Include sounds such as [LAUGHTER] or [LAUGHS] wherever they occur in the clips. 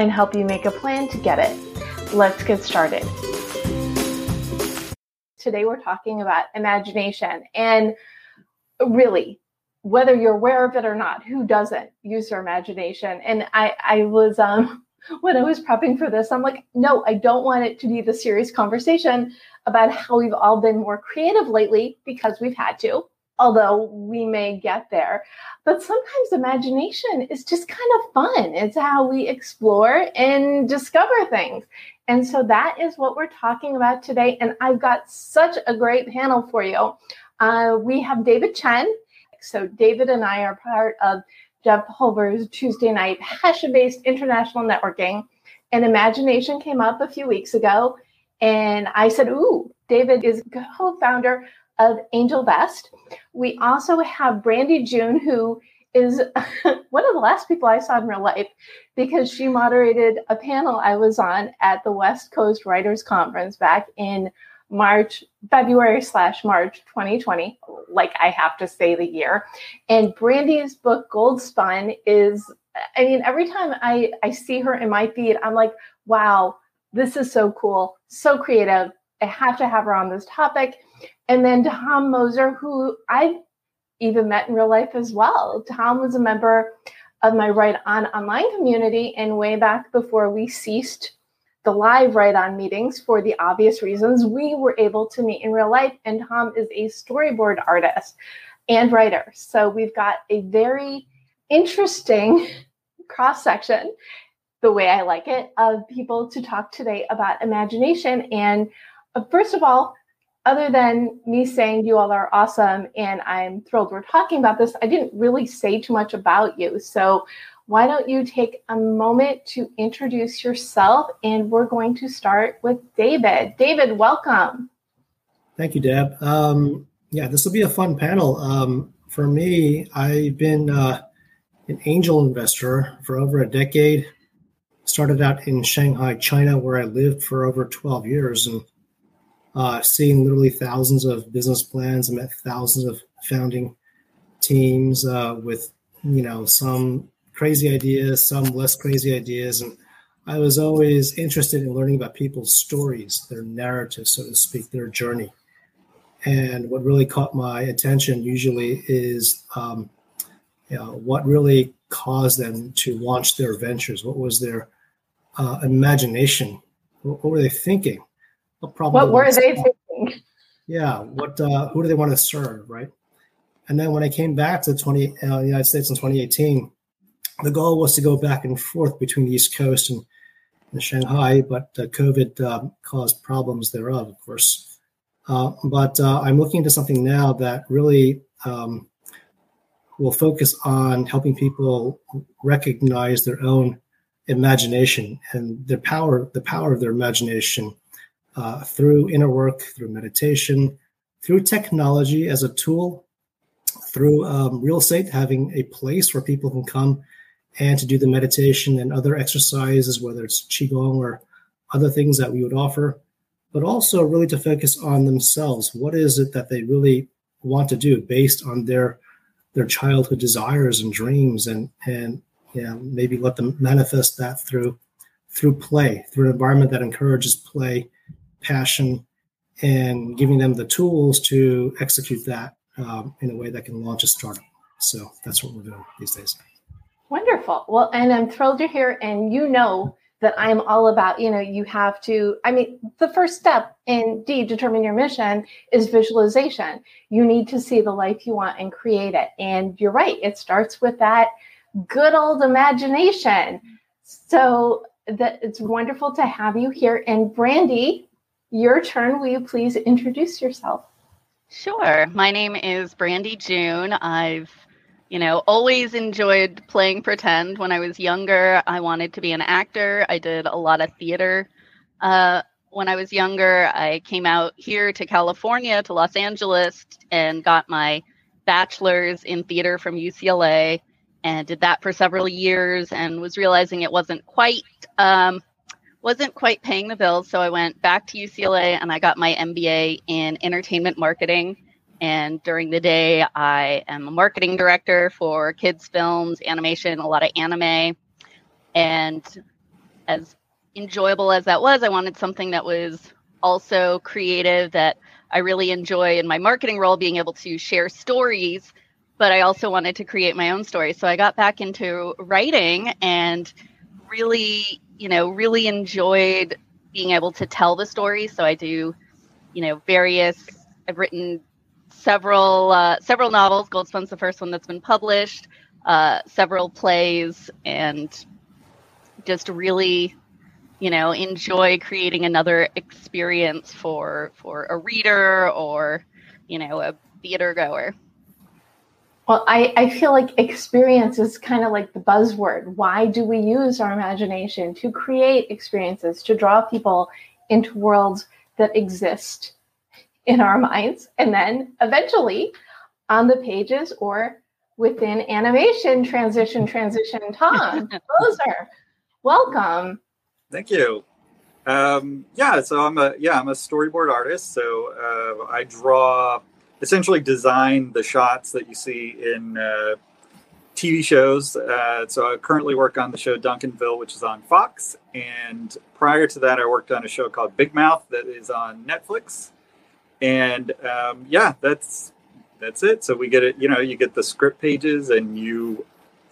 and help you make a plan to get it. Let's get started. Today we're talking about imagination and really whether you're aware of it or not, who doesn't use their imagination? And I, I was um [LAUGHS] when I was prepping for this, I'm like, no, I don't want it to be the serious conversation about how we've all been more creative lately because we've had to although we may get there. But sometimes imagination is just kind of fun. It's how we explore and discover things. And so that is what we're talking about today. And I've got such a great panel for you. Uh, we have David Chen. So, David and I are part of Jeff Pulver's Tuesday night passion based international networking. And imagination came up a few weeks ago. And I said, Ooh, David is co founder of AngelVest. We also have Brandie June, who is [LAUGHS] one of the last people I saw in real life because she moderated a panel I was on at the West Coast Writers Conference back in March, February slash March 2020. Like I have to say the year. And Brandie's book Gold Spun is, I mean, every time I, I see her in my feed, I'm like, wow, this is so cool, so creative. I have to have her on this topic. And then Tom Moser, who I've even met in real life as well. Tom was a member of my Write On online community, and way back before we ceased the live Write On meetings for the obvious reasons, we were able to meet in real life. And Tom is a storyboard artist and writer. So we've got a very interesting [LAUGHS] cross section, the way I like it, of people to talk today about imagination. And uh, first of all, other than me saying you all are awesome and I'm thrilled we're talking about this, I didn't really say too much about you. So, why don't you take a moment to introduce yourself? And we're going to start with David. David, welcome. Thank you, Deb. Um, yeah, this will be a fun panel. Um, for me, I've been uh, an angel investor for over a decade. Started out in Shanghai, China, where I lived for over 12 years. And uh, seeing literally thousands of business plans. I met thousands of founding teams uh, with, you know, some crazy ideas, some less crazy ideas. And I was always interested in learning about people's stories, their narrative, so to speak, their journey. And what really caught my attention usually is, um, you know, what really caused them to launch their ventures. What was their uh, imagination? What, what were they thinking? What problem what were they thinking? Yeah what uh, who do they want to serve right? And then when i came back to 20 uh, the united states in 2018 the goal was to go back and forth between the east coast and, and shanghai but uh, covid um, caused problems thereof of course. Uh, but uh, i'm looking into something now that really um, will focus on helping people recognize their own imagination and their power the power of their imagination uh, through inner work, through meditation, through technology as a tool, through um, real estate, having a place where people can come and to do the meditation and other exercises, whether it's Qigong or other things that we would offer, but also really to focus on themselves. What is it that they really want to do based on their their childhood desires and dreams and and know, maybe let them manifest that through through play, through an environment that encourages play passion, and giving them the tools to execute that um, in a way that can launch a startup. So that's what we're doing these days. Wonderful. Well, and I'm thrilled you're here. And you know that I'm all about, you know, you have to, I mean, the first step in D, determine your mission, is visualization. You need to see the life you want and create it. And you're right, it starts with that good old imagination. So that it's wonderful to have you here. And Brandie, your turn. Will you please introduce yourself? Sure. My name is Brandie June. I've you know, always enjoyed playing pretend. When I was younger, I wanted to be an actor. I did a lot of theater. Uh, when I was younger, I came out here to California, to Los Angeles, and got my bachelor's in theater from UCLA and did that for several years and was realizing it wasn't quite um, wasn't quite paying the bills so i went back to ucla and i got my mba in entertainment marketing and during the day, I am a marketing director for kids' films, animation, a lot of anime. And as enjoyable as that was, I wanted something that was also creative that I really enjoy in my marketing role, being able to share stories. But I also wanted to create my own story. So I got back into writing and really, you know, really enjoyed being able to tell the story. So I do, you know, various, I've written several uh, several novels. Gold Spun's the first one that's been published. Uh, several plays, and just really, you know, enjoy creating another experience for for a reader or, you know, a theater goer. Well, I, I feel like experience is kind of like the buzzword. Why do we use our imagination to create experiences, to draw people into worlds that exist in our minds and then eventually on the pages or within animation transition transition tom [LAUGHS] Moser, welcome thank you um, yeah so i'm a yeah i'm a storyboard artist so uh, i draw essentially design the shots that you see in uh, tv shows uh, so i currently work on the show duncanville which is on fox and prior to that i worked on a show called big mouth that is on netflix and um, yeah, that's that's it. So we get it. You know, you get the script pages, and you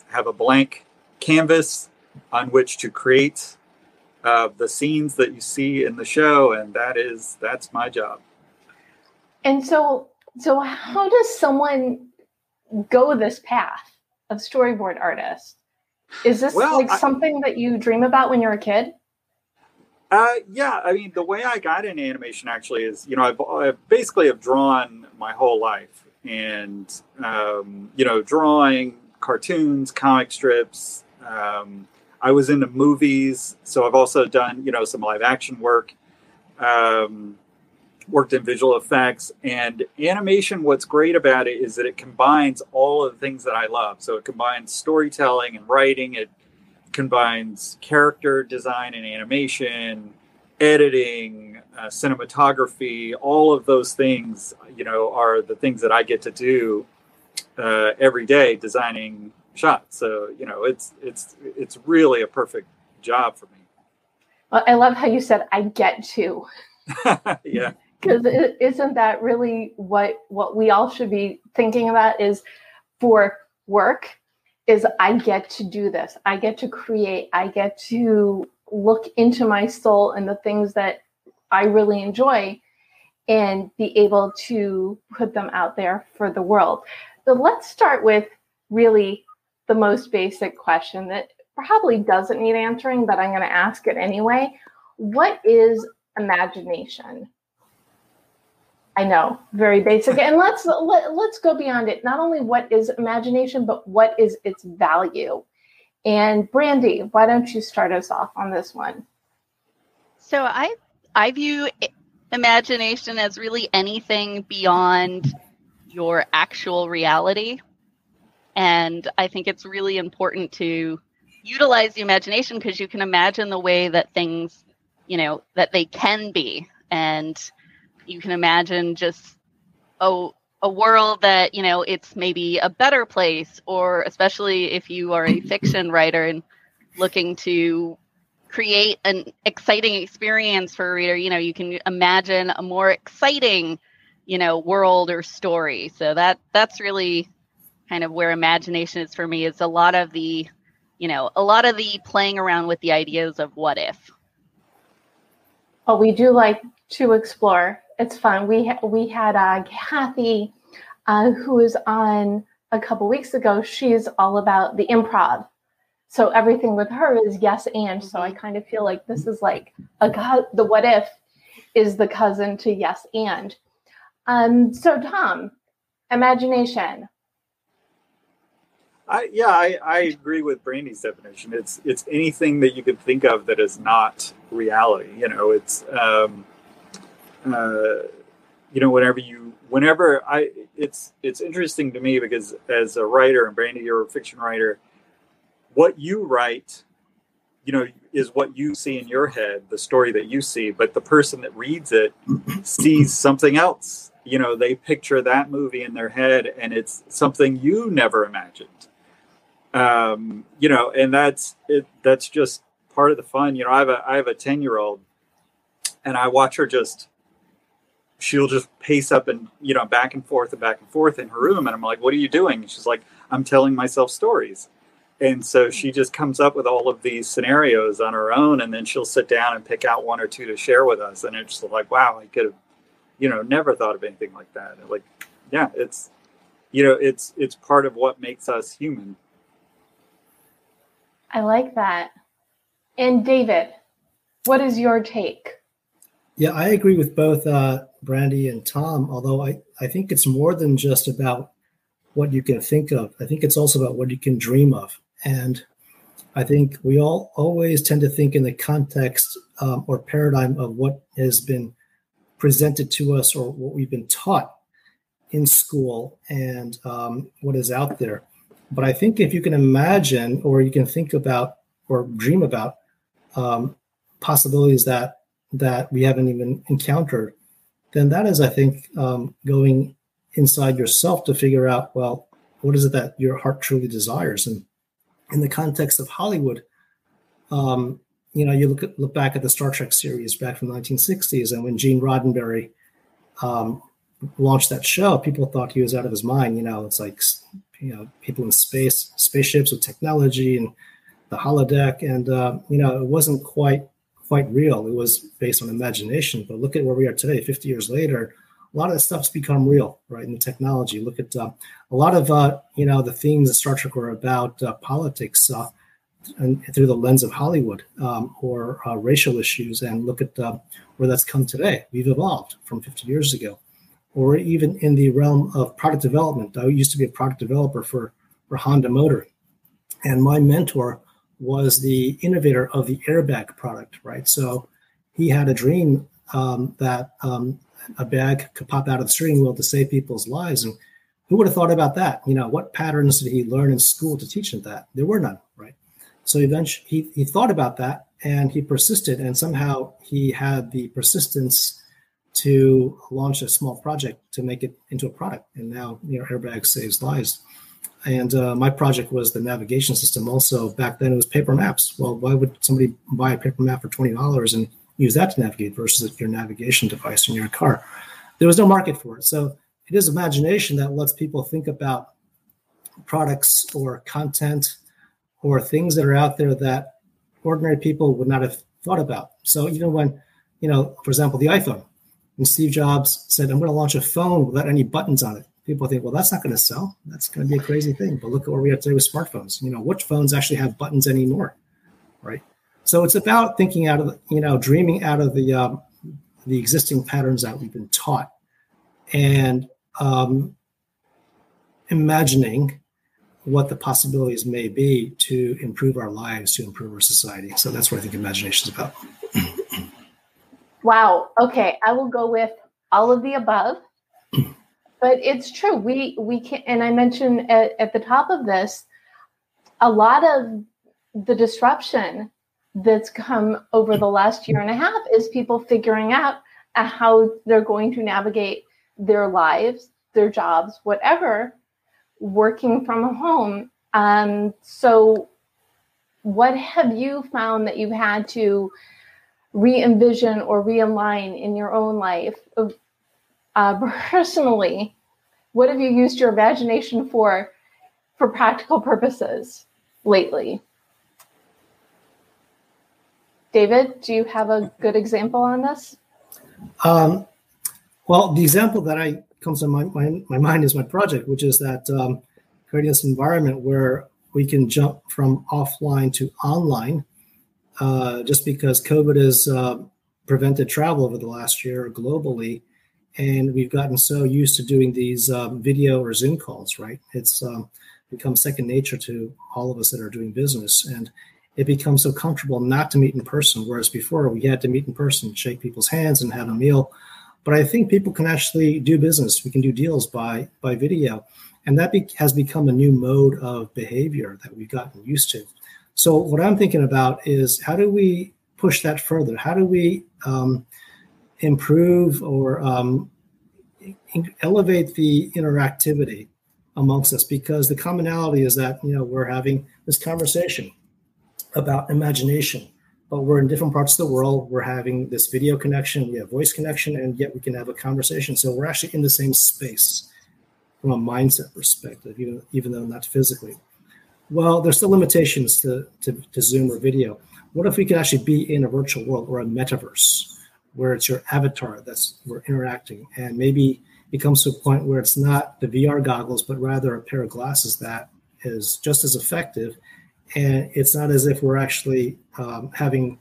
have a blank canvas on which to create uh, the scenes that you see in the show, and that is that's my job. And so, so how does someone go this path of storyboard artist? Is this well, like something that you dream about when you're a kid? Uh, yeah, I mean, the way I got into animation actually is, you know, I've, I've basically have drawn my whole life, and um, you know, drawing cartoons, comic strips. Um, I was into movies, so I've also done, you know, some live action work. Um, worked in visual effects and animation. What's great about it is that it combines all of the things that I love. So it combines storytelling and writing. It combines character design and animation, editing, uh, cinematography, all of those things, you know, are the things that I get to do uh, every day designing shots. So, you know, it's it's it's really a perfect job for me. Well, I love how you said I get to. [LAUGHS] yeah. Because isn't that really what what we all should be thinking about is for work is I get to do this. I get to create. I get to look into my soul and the things that I really enjoy and be able to put them out there for the world. So let's start with really the most basic question that probably doesn't need answering, but I'm going to ask it anyway. What is imagination? I know, very basic. And let's let, let's go beyond it. Not only what is imagination, but what is its value? And Brandie, why don't you start us off on this one? So I I view imagination as really anything beyond your actual reality. And I think it's really important to utilize the imagination because you can imagine the way that things, you know, that they can be. And you can imagine just a a world that you know it's maybe a better place or especially if you are a fiction writer and looking to create an exciting experience for a reader you know you can imagine a more exciting you know world or story so that that's really kind of where imagination is for me is a lot of the you know, a lot of the playing around with the ideas of what if. Well, we do like to explore. It's fun. We we had uh, Kathy, uh, who was on a couple weeks ago. She's all about the improv. So everything with her is yes and. So I kind of feel like this is like a god. The what if is the cousin to yes and. Um. So Tom, imagination. I, yeah, I, I agree with Brandie's definition. It's it's anything that you can think of that is not reality. You know, it's um, uh, you know, whenever you whenever I it's it's interesting to me because as a writer and Brandie, you're a fiction writer, what you write, you know, is what you see in your head, the story that you see, but the person that reads it sees something else. You know, they picture that movie in their head and it's something you never imagined um, you know, and that's it. That's just part of the fun. You know, I have a I have a ten year old, and I watch her just. She'll just pace up and you know back and forth and back and forth in her room, and I'm like, "What are you doing?" And she's like, "I'm telling myself stories." And so she just comes up with all of these scenarios on her own, and then she'll sit down and pick out one or two to share with us. And it's like, wow, I could have, you know, never thought of anything like that. Like, yeah, it's, you know, it's it's part of what makes us human. I like that. And David, what is your take? Yeah, I agree with both uh, Brandie and Tom, although I, I think it's more than just about what you can think of. I think it's also about what you can dream of. And I think we all always tend to think in the context um, or paradigm of what has been presented to us or what we've been taught in school and um, what is out there. But I think if you can imagine or you can think about or dream about um, possibilities that that we haven't even encountered, then that is, I think, um, going inside yourself to figure out, well, what is it that your heart truly desires? And in the context of Hollywood, um, you know, you look at, look back at the Star Trek series back from the 1960s, and when Gene Roddenberry um, launched that show, people thought he was out of his mind. You know, it's like you know people in space, spaceships with technology, and the holodeck, and uh, you know it wasn't quite quite real. It was based on imagination. But look at where we are today, 50 years later. A lot of that stuff's become real, right? In the technology, look at uh, a lot of uh, you know the themes of Star Trek were about uh, politics uh, and through the lens of Hollywood um, or uh, racial issues, and look at uh, where that's come today. We've evolved from 50 years ago or even in the realm of product development. I used to be a product developer for, for Honda Motor, and my mentor was the innovator of the airbag product, right? So he had a dream um, that um, a bag could pop out of the steering wheel to save people's lives. And who would have thought about that? You know, what patterns did he learn in school to teach him that? There were none, right? So eventually he, he thought about that and he persisted, and somehow he had the persistence to launch a small project to make it into a product. And now, you know, Airbag saves lives. And uh, my project was the navigation system. Also, back then it was paper maps. Well, why would somebody buy a paper map for twenty dollars and use that to navigate versus your navigation device in your car? There was no market for it. So it is imagination that lets people think about products or content or things that are out there that ordinary people would not have thought about. So even when, you know, for example, the iPhone, and Steve Jobs said, I'm going to launch a phone without any buttons on it. People think, well, that's not going to sell. That's going to be a crazy thing. But look at where we are today with smartphones. You know, which phones actually have buttons anymore, right? So it's about thinking out of, you know, dreaming out of the um, the existing patterns that we've been taught, and um, imagining what the possibilities may be to improve our lives, to improve our society. So that's what I think imagination is about. Wow. Okay, I will go with all of the above. [CLEARS THROAT] but it's true. We we can, and I mentioned at, at the top of this, a lot of the disruption that's come over the last year and a half is people figuring out how they're going to navigate their lives, their jobs, whatever, working from home. Um, so, what have you found that you've had to re-envision or realign in your own life uh, [LAUGHS] personally what have you used your imagination for for practical purposes lately David, do you have a good example on this? Um, well, the example that I comes to my, my, my mind is my project, which is that um, creating this environment where we can jump from offline to online uh, just because COVID has uh, prevented travel over the last year globally. And we've gotten so used to doing these um, video or Zoom calls, right? It's um, become second nature to all of us that are doing business. And it becomes so comfortable not to meet in person, whereas before we had to meet in person, shake people's hands, and have a meal. But I think people can actually do business. We can do deals by by video, and that be, has become a new mode of behavior that we've gotten used to. So what I'm thinking about is how do we push that further? How do we um, improve or um, elevate the interactivity amongst us? Because the commonality is that you know we're having this conversation about imagination, but we're in different parts of the world. We're having this video connection, we have voice connection, and yet we can have a conversation. So we're actually in the same space from a mindset perspective, even even though not physically. Well, there's still limitations to, to, to Zoom or video. What if we could actually be in a virtual world or a metaverse where it's your avatar that's we're interacting and maybe it comes to a point where it's not the VR goggles, but rather a pair of glasses that is just as effective. And it's not as if we're actually um, having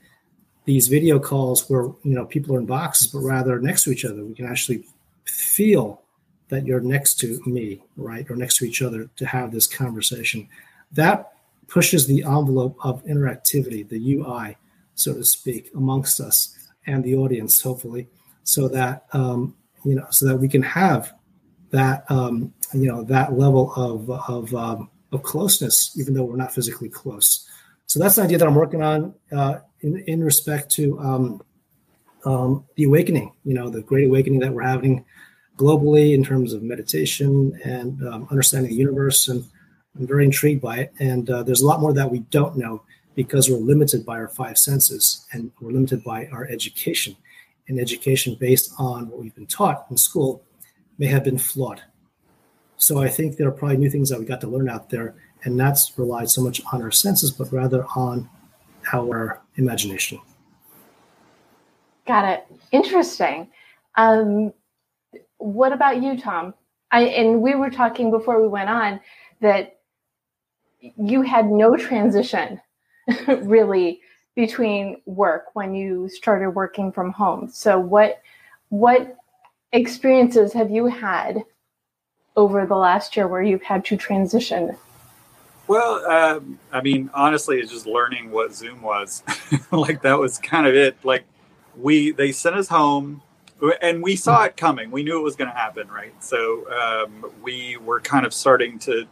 these video calls where you know people are in boxes, but rather next to each other. We can actually feel that you're next to me, right, or next to each other to have this conversation. That pushes the envelope of interactivity, the UI, so to speak, amongst us and the audience, hopefully, so that um, you know, so that we can have that um, you know that level of of um, of closeness, even though we're not physically close. So that's the idea that I'm working on uh, in in respect to um, um, the awakening. You know, the great awakening that we're having globally in terms of meditation and um, understanding the universe and I'm very intrigued by it. And uh, there's a lot more that we don't know because we're limited by our five senses and we're limited by our education. And education based on what we've been taught in school may have been flawed. So I think there are probably new things that we got to learn out there, and that's relied so much on our senses, but rather on our imagination. Got it. Interesting. Um, what about you, Tom? I and we were talking before we went on that you had no transition [LAUGHS] really between work when you started working from home. So what what experiences have you had over the last year where you've had to transition? Well, um, I mean, honestly, it's just learning what Zoom was. [LAUGHS] like that was kind of it. Like we they sent us home and we saw it coming. We knew it was going to happen, right? So um, we were kind of starting to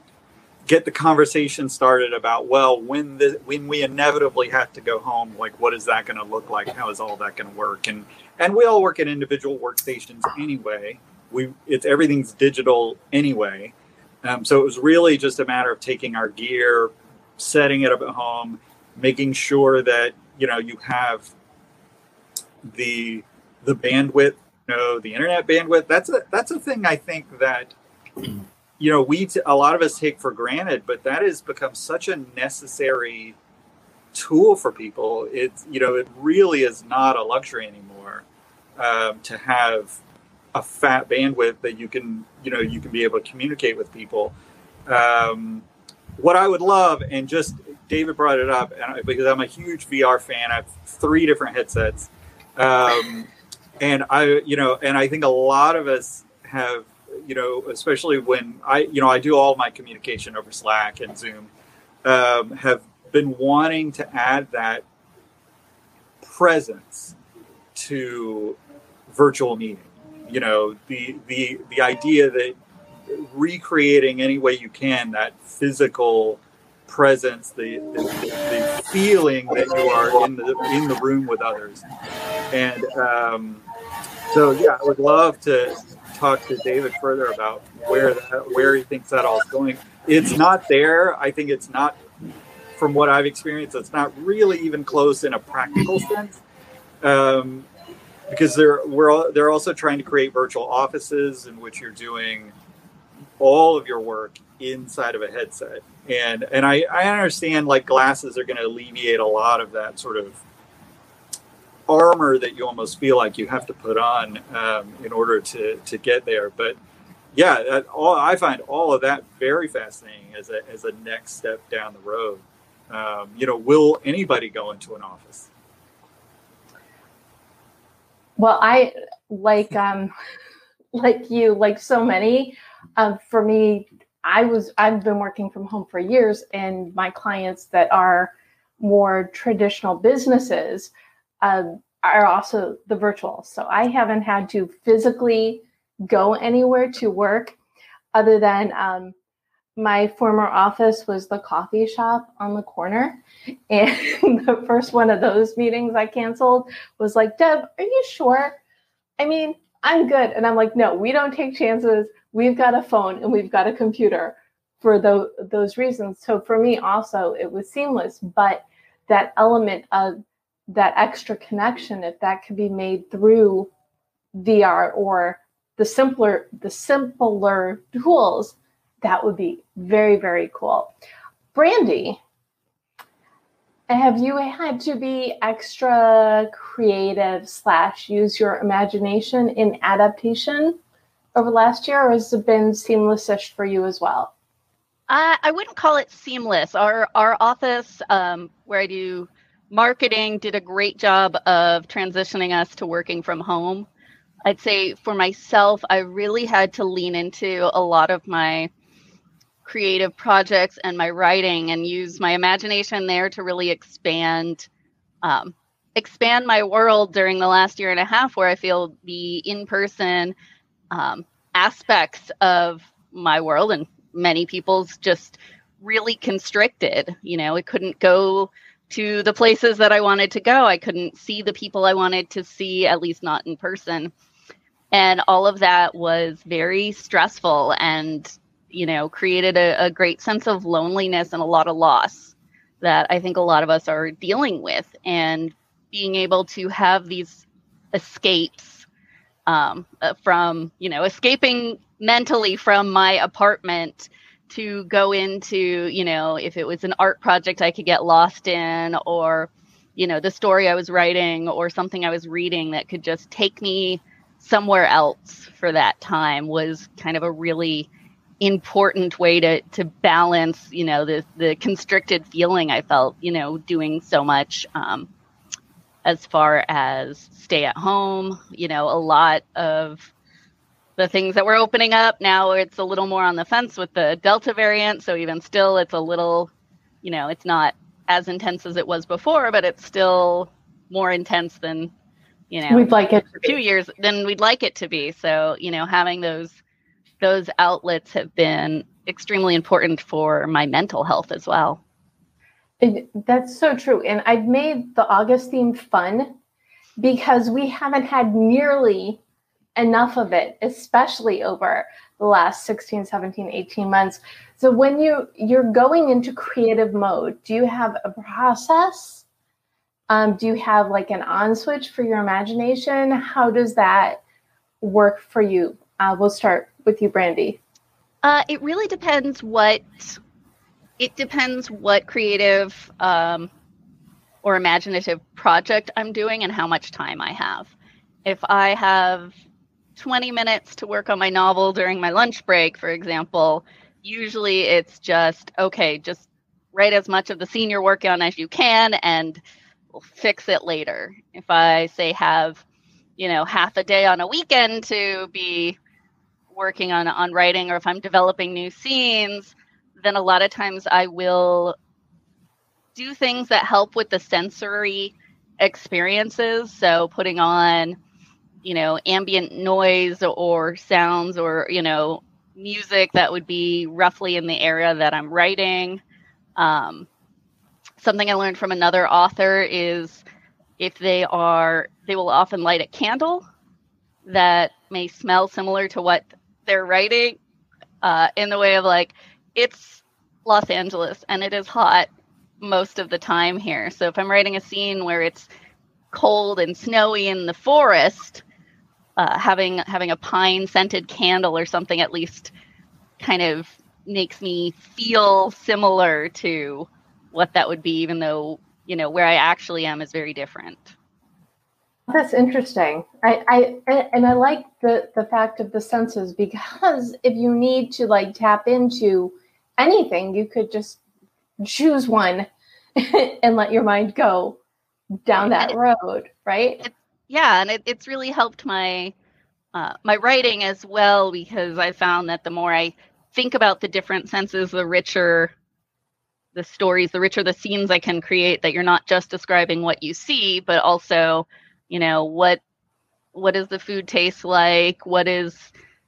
get the conversation started about well when the when we inevitably have to go home like what is that going to look like? How is all that going to work? And and we all work at individual workstations anyway. We it's everything's digital anyway. Um, so it was really just a matter of taking our gear setting it up at home making sure that you know you have the the bandwidth you know the internet bandwidth. That's a that's a thing i think that you know, we t- a lot of us take for granted, but that has become such a necessary tool for people. It's you know, it really is not a luxury anymore um, to have a fat bandwidth that you can you know you can be able to communicate with people. Um, what I would love, and just David brought it up, I, because I'm a huge VR fan, I have three different headsets, um, and I you know, and I think a lot of us have you know, especially when I, you know, I do all my communication over Slack and Zoom, um, have been wanting to add that presence to virtual meeting. You know, the the the idea that recreating any way you can that physical presence, the, the, the, feeling that you are in the in the room with others, and um, so yeah, I would love to talk to David further about where that, where he thinks that all is going. It's not there. I think it's not, from what I've experienced, it's not really even close in a practical sense. Um, because they're we're they're also trying to create virtual offices in which you're doing all of your work inside of a headset and and I, I understand like glasses are going to alleviate a lot of that sort of armor that you almost feel like you have to put on um, in order to to get there. But yeah, that, all I find all of that very fascinating as a as a next step down the road. Um, you know, will anybody go into an office? Well, I like um, [LAUGHS] like you, like so many. Um, for me, I was I've been working from home for years, and my clients that are more traditional businesses um, are also the virtual. So I haven't had to physically go anywhere to work, other than um, my former office was the coffee shop on the corner. [LAUGHS] And the first one of those meetings I canceled was like, Deb, are you sure? I mean, I'm good. And I'm like, no, we don't take chances. We've got a phone and we've got a computer for the, those reasons. So for me, also, it was seamless. But that element of that extra connection, if that could be made through VR or the simpler, the simpler tools, that would be very, very cool. Brandie, have you had to be extra creative slash use your imagination in adaptation over last year, or has it been seamless-ish for you as well? I, I wouldn't call it seamless. Our our office um, where I do marketing did a great job of transitioning us to working from home. I'd say for myself, I really had to lean into a lot of my creative projects and my writing and use my imagination there to really expand um, expand my world during the last year and a half where i feel the in-person um, aspects of my world and many people's just really constricted you know it couldn't go to the places that i wanted to go i couldn't see the people i wanted to see at least not in person and all of that was very stressful and you know, created a, a great sense of loneliness and a lot of loss that I think a lot of us are dealing with. And being able to have these escapes um, uh, from, you know, escaping mentally from my apartment to go into, you know, if it was an art project I could get lost in or, you know, the story I was writing or something I was reading that could just take me somewhere else for that time was kind of a really important way to to balance you know the the constricted feeling i felt you know doing so much um, as far as stay at home you know a lot of the things that we're opening up now it's a little more on the fence with the delta variant so even still it's a little you know it's not as intense as it was before but it's still more intense than you know we'd like it a few years than we'd like it to be so you know having those those outlets have been extremely important for my mental health as well. It, that's so true. And I've made the August theme fun because we haven't had nearly enough of it, especially over the last 16, 17, 18 months. So when you you're going into creative mode, do you have a process? Um, do you have like an on switch for your imagination? How does that work for you? Uh, we'll start with you, Brandie? Uh, it really depends what it depends what creative um, or imaginative project I'm doing and how much time I have. If I have 20 minutes to work on my novel during my lunch break, for example, usually it's just okay, just write as much of the scene you're working on as you can and we'll fix it later. If I say have, you know, half a day on a weekend to be working on on writing or if I'm developing new scenes, then a lot of times I will do things that help with the sensory experiences. So putting on, you know, ambient noise or sounds or, you know, music that would be roughly in the area that I'm writing. Um, something I learned from another author is if they are, they will often light a candle that may smell similar to what they're writing uh, in the way of like it's Los Angeles and it is hot most of the time here. So if I'm writing a scene where it's cold and snowy in the forest, uh, having having a pine scented candle or something at least kind of makes me feel similar to what that would be, even though you know where I actually am is very different. That's interesting. I, I and I like the the fact of the senses because if you need to like tap into anything, you could just choose one [LAUGHS] and let your mind go down that road, right? It's, yeah, and it, it's really helped my uh, my writing as well because I found that the more I think about the different senses, the richer the stories, the richer the scenes I can create. That you're not just describing what you see, but also you know what what does the food taste like? What is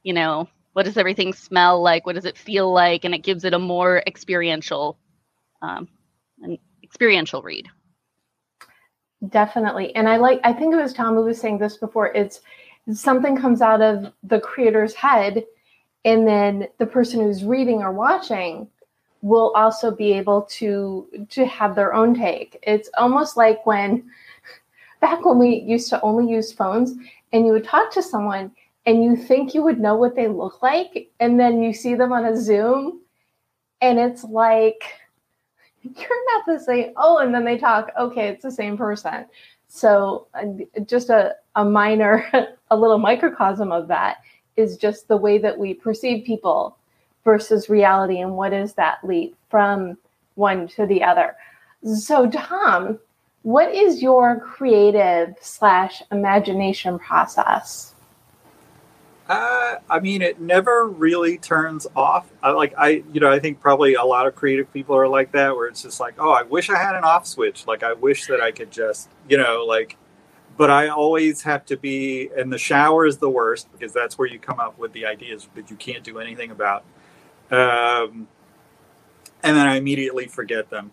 you know what does everything smell like? What does it feel like? And it gives it a more experiential um, an experiential read definitely. And i like i think it was tom who was saying this before it's something comes out of the creator's head and then the person who's reading or watching will also be able to to have their own take. It's almost like when [LAUGHS] back when we used to only use phones and you would talk to someone and you think you would know what they look like and then you see them on a zoom and it's like you're not the same. Oh and then they talk. Okay it's the same person. So uh, just a, a minor [LAUGHS] a little microcosm of that is just the way that we perceive people versus reality and what is that leap from one to the other. So tom what is your creative slash imagination process? Uh, I mean, it never really turns off. I, like I, you know, I think probably a lot of creative people are like that, where it's just like, oh, I wish I had an off switch. Like I wish that I could just, you know, like. But I always have to be, and the shower is the worst because that's where you come up with the ideas that you can't do anything about. Um, and then I immediately forget them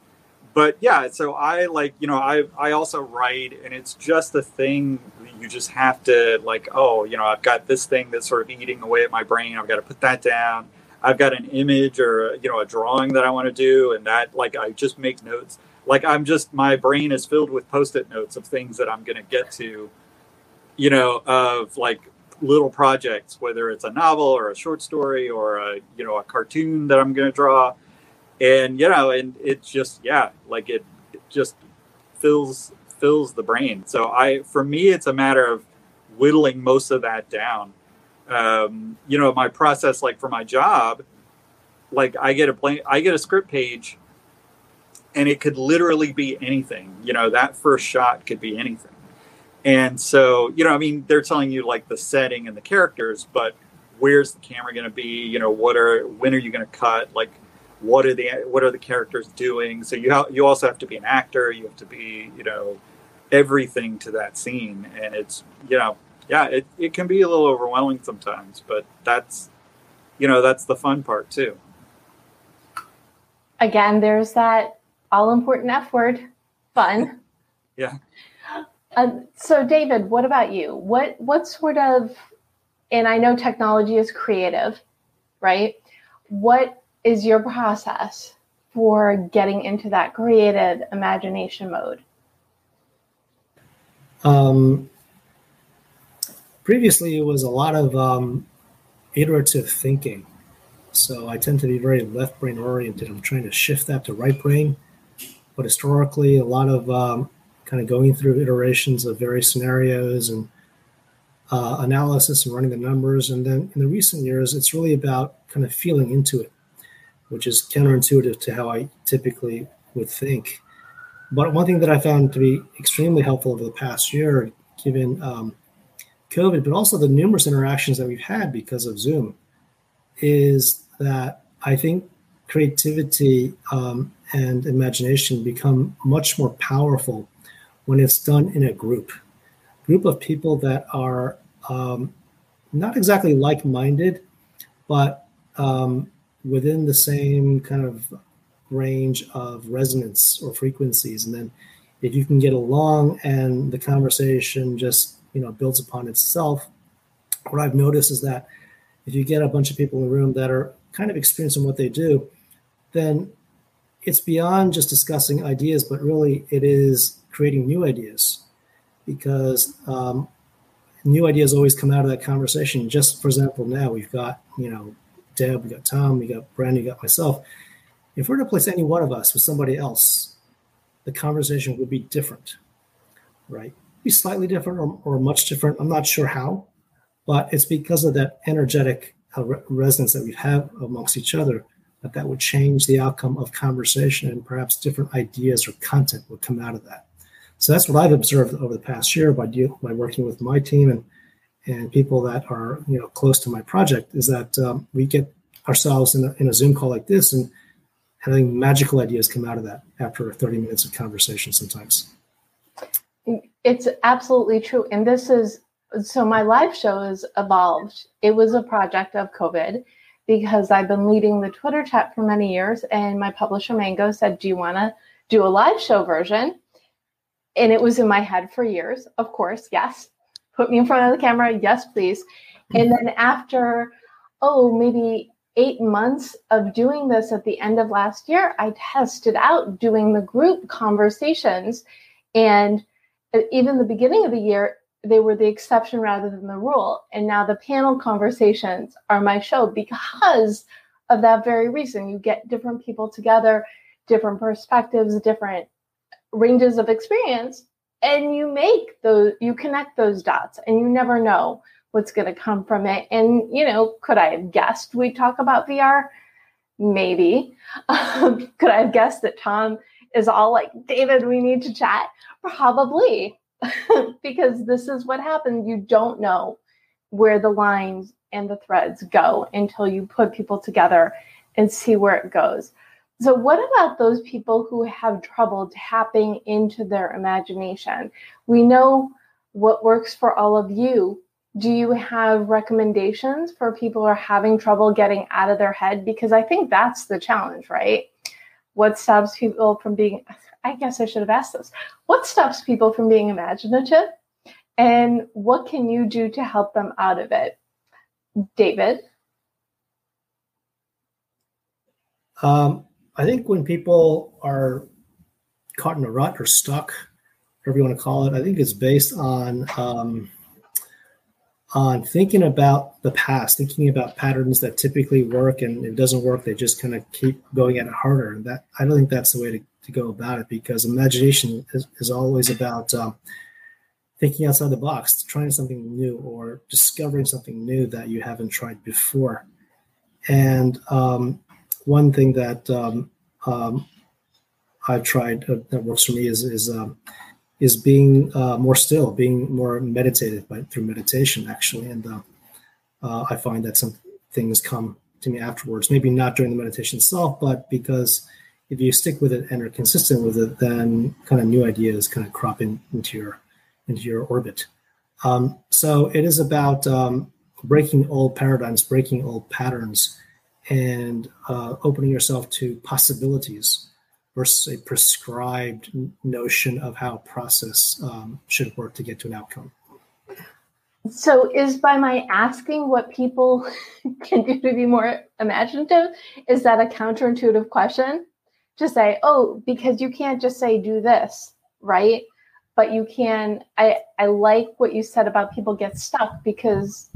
but yeah, so I like, you know, I, I also write and it's just a thing you just have to like, oh, you know, I've got this thing that's sort of eating away at my brain. I've got to put that down. I've got an image or, you know, a drawing that I want to do. And that like, I just make notes. Like I'm just, my brain is filled with post-it notes of things that I'm going to get to, you know, of like little projects, whether it's a novel or a short story or a, you know, a cartoon that I'm going to draw and you know and it just yeah like it, it just fills fills the brain. So i for me it's a matter of whittling most of that down. Um, you know my process like for my job like i get a blank i get a script page and it could literally be anything. You know that first shot could be anything. And so you know i mean they're telling you like the setting and the characters but where's the camera going to be? You know what are when are you going to cut? Like what are the what are the characters doing? So you ha- you also have to be an actor you have to be you know everything to that scene. And it's you know yeah it, it can be a little overwhelming sometimes but that's you know that's the fun part too. Again there's that all important f word fun. [LAUGHS] Yeah. Um, so david what about you? What what sort of and i know technology is creative right? What is your process for getting into that creative imagination mode? Um, previously, it was a lot of um, iterative thinking. So I tend to be very left brain oriented. I'm trying to shift that to right brain. But historically, a lot of um, kind of going through iterations of various scenarios and uh, analysis and running the numbers. And then in the recent years, it's really about kind of feeling into it which is counterintuitive to how I typically would think. But one thing that I found to be extremely helpful over the past year, given um, COVID, but also the numerous interactions that we've had because of Zoom, is that I think creativity um, and imagination become much more powerful when it's done in a group, group of people that are um, not exactly like-minded, but um, within the same kind of range of resonance or frequencies. And then if you can get along and the conversation just, you know, builds upon itself, what I've noticed is that if you get a bunch of people in the room that are kind of experiencing what they do, then it's beyond just discussing ideas, but really it is creating new ideas because um, new ideas always come out of that conversation. Just for example, now we've got, you know, Deb, we got Tom, we got Brandon, we got myself. If we're to place any one of us with somebody else, the conversation would be different, right? be slightly different or, or much different. I'm not sure how, but it's because of that energetic resonance that we have amongst each other that that would change the outcome of conversation and perhaps different ideas or content would come out of that. So that's what I've observed over the past year by deal, by working with my team and and people that are you know close to my project is that um, we get ourselves in a, in a Zoom call like this and having magical ideas come out of that after 30 minutes of conversation sometimes. It's absolutely true. And this is so my live show has evolved. It was a project of COVID because I've been leading the Twitter chat for many years. And my publisher Mango said, Do you want to do a live show version? And it was in my head for years. Of course, yes. Put me in front of the camera. Yes, please. And then after, oh, maybe eight months of doing this at the end of last year, I tested out doing the group conversations. And even the beginning of the year, they were the exception rather than the rule. And now the panel conversations are my show because of that very reason. You get different people together, different perspectives, different ranges of experience, and you make those, you connect those dots, and you never know what's going to come from it. And, you know, could I have guessed we'd talk about VR? Maybe. [LAUGHS] Um, could I have guessed that Tom is all like, David, we need to chat? Probably, [LAUGHS] because this is what happens. You don't know where the lines and the threads go until you put people together and see where it goes. So, what about those people who have trouble tapping into their imagination? We know what works for all of you. Do you have recommendations for people who are having trouble getting out of their head? Because I think that's the challenge, right? What stops people from being I guess I should have asked this. What stops people from being imaginative? And what can you do to help them out of it? David? Um, I think when people are caught in a rut or stuck, whatever you want to call it, I think it's based on um, on thinking about the past, thinking about patterns that typically work and it doesn't work. They just kind of keep going at it harder. And that I don't think that's the way to to go about it because imagination is, is always about um, thinking outside the box, trying something new or discovering something new that you haven't tried before. And um, one thing that um, um I've tried uh, that works for me is is um, is being uh, more still, being more meditative by, through meditation, actually. And uh, uh, I find that some things come to me afterwards, maybe not during the meditation itself, but because if you stick with it and are consistent with it, then kind of new ideas kind of crop in, into your into your orbit. Um, so it is about um, breaking old paradigms, breaking old patterns, and uh, opening yourself to possibilities versus a prescribed notion of how process um, should work to get to an outcome. So, is by my asking what people [LAUGHS] can do to be more imaginative, is that a counterintuitive question? to say, oh, because you can't just say do this, right? But you can I I like what you said about people get stuck because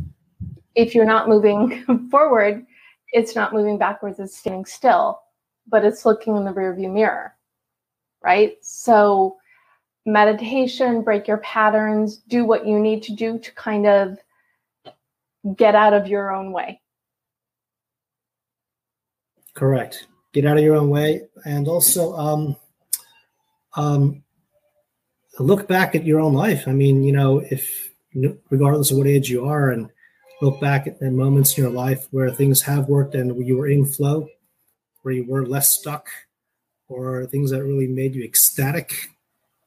if you're not moving [LAUGHS] forward, it's not moving backwards, it's standing still, but it's looking in the rearview mirror. Right? So meditation, break your patterns, do what you need to do to kind of get out of your own way. Correct get out of your own way, and also um, um, look back at your own life. I mean, you know, if regardless of what age you are, and look back at, moments in your life where things have worked and you were in flow, where you were less stuck, or things that really made you ecstatic,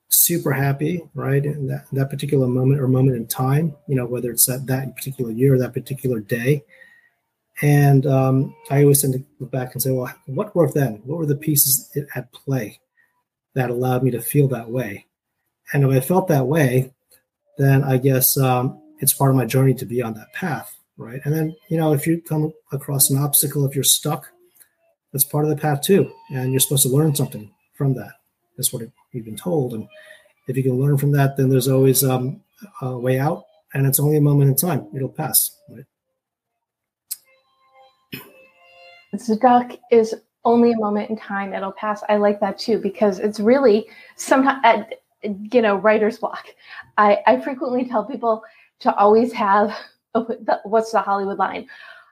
super happy, right? In that, that particular moment or moment in time, you know, whether it's that, that particular year or that particular day and um, I always tend to look back and say, well, what worked then? What were the pieces at play that allowed me to feel that way? And if I felt that way, then I guess um, it's part of my journey to be on that path, right? And then, you know, if you come across an obstacle, if you're stuck, that's part of the path too. And you're supposed to learn something from that. That's what we've been told. And if you can learn from that, then there's always um, a way out. And it's only a moment in time. It'll pass, right? Stuck is only a moment in time. It'll pass. I like that too because it's really sometimes you know, writer's block. I, I frequently tell people to always have [LAUGHS] what's the Hollywood line?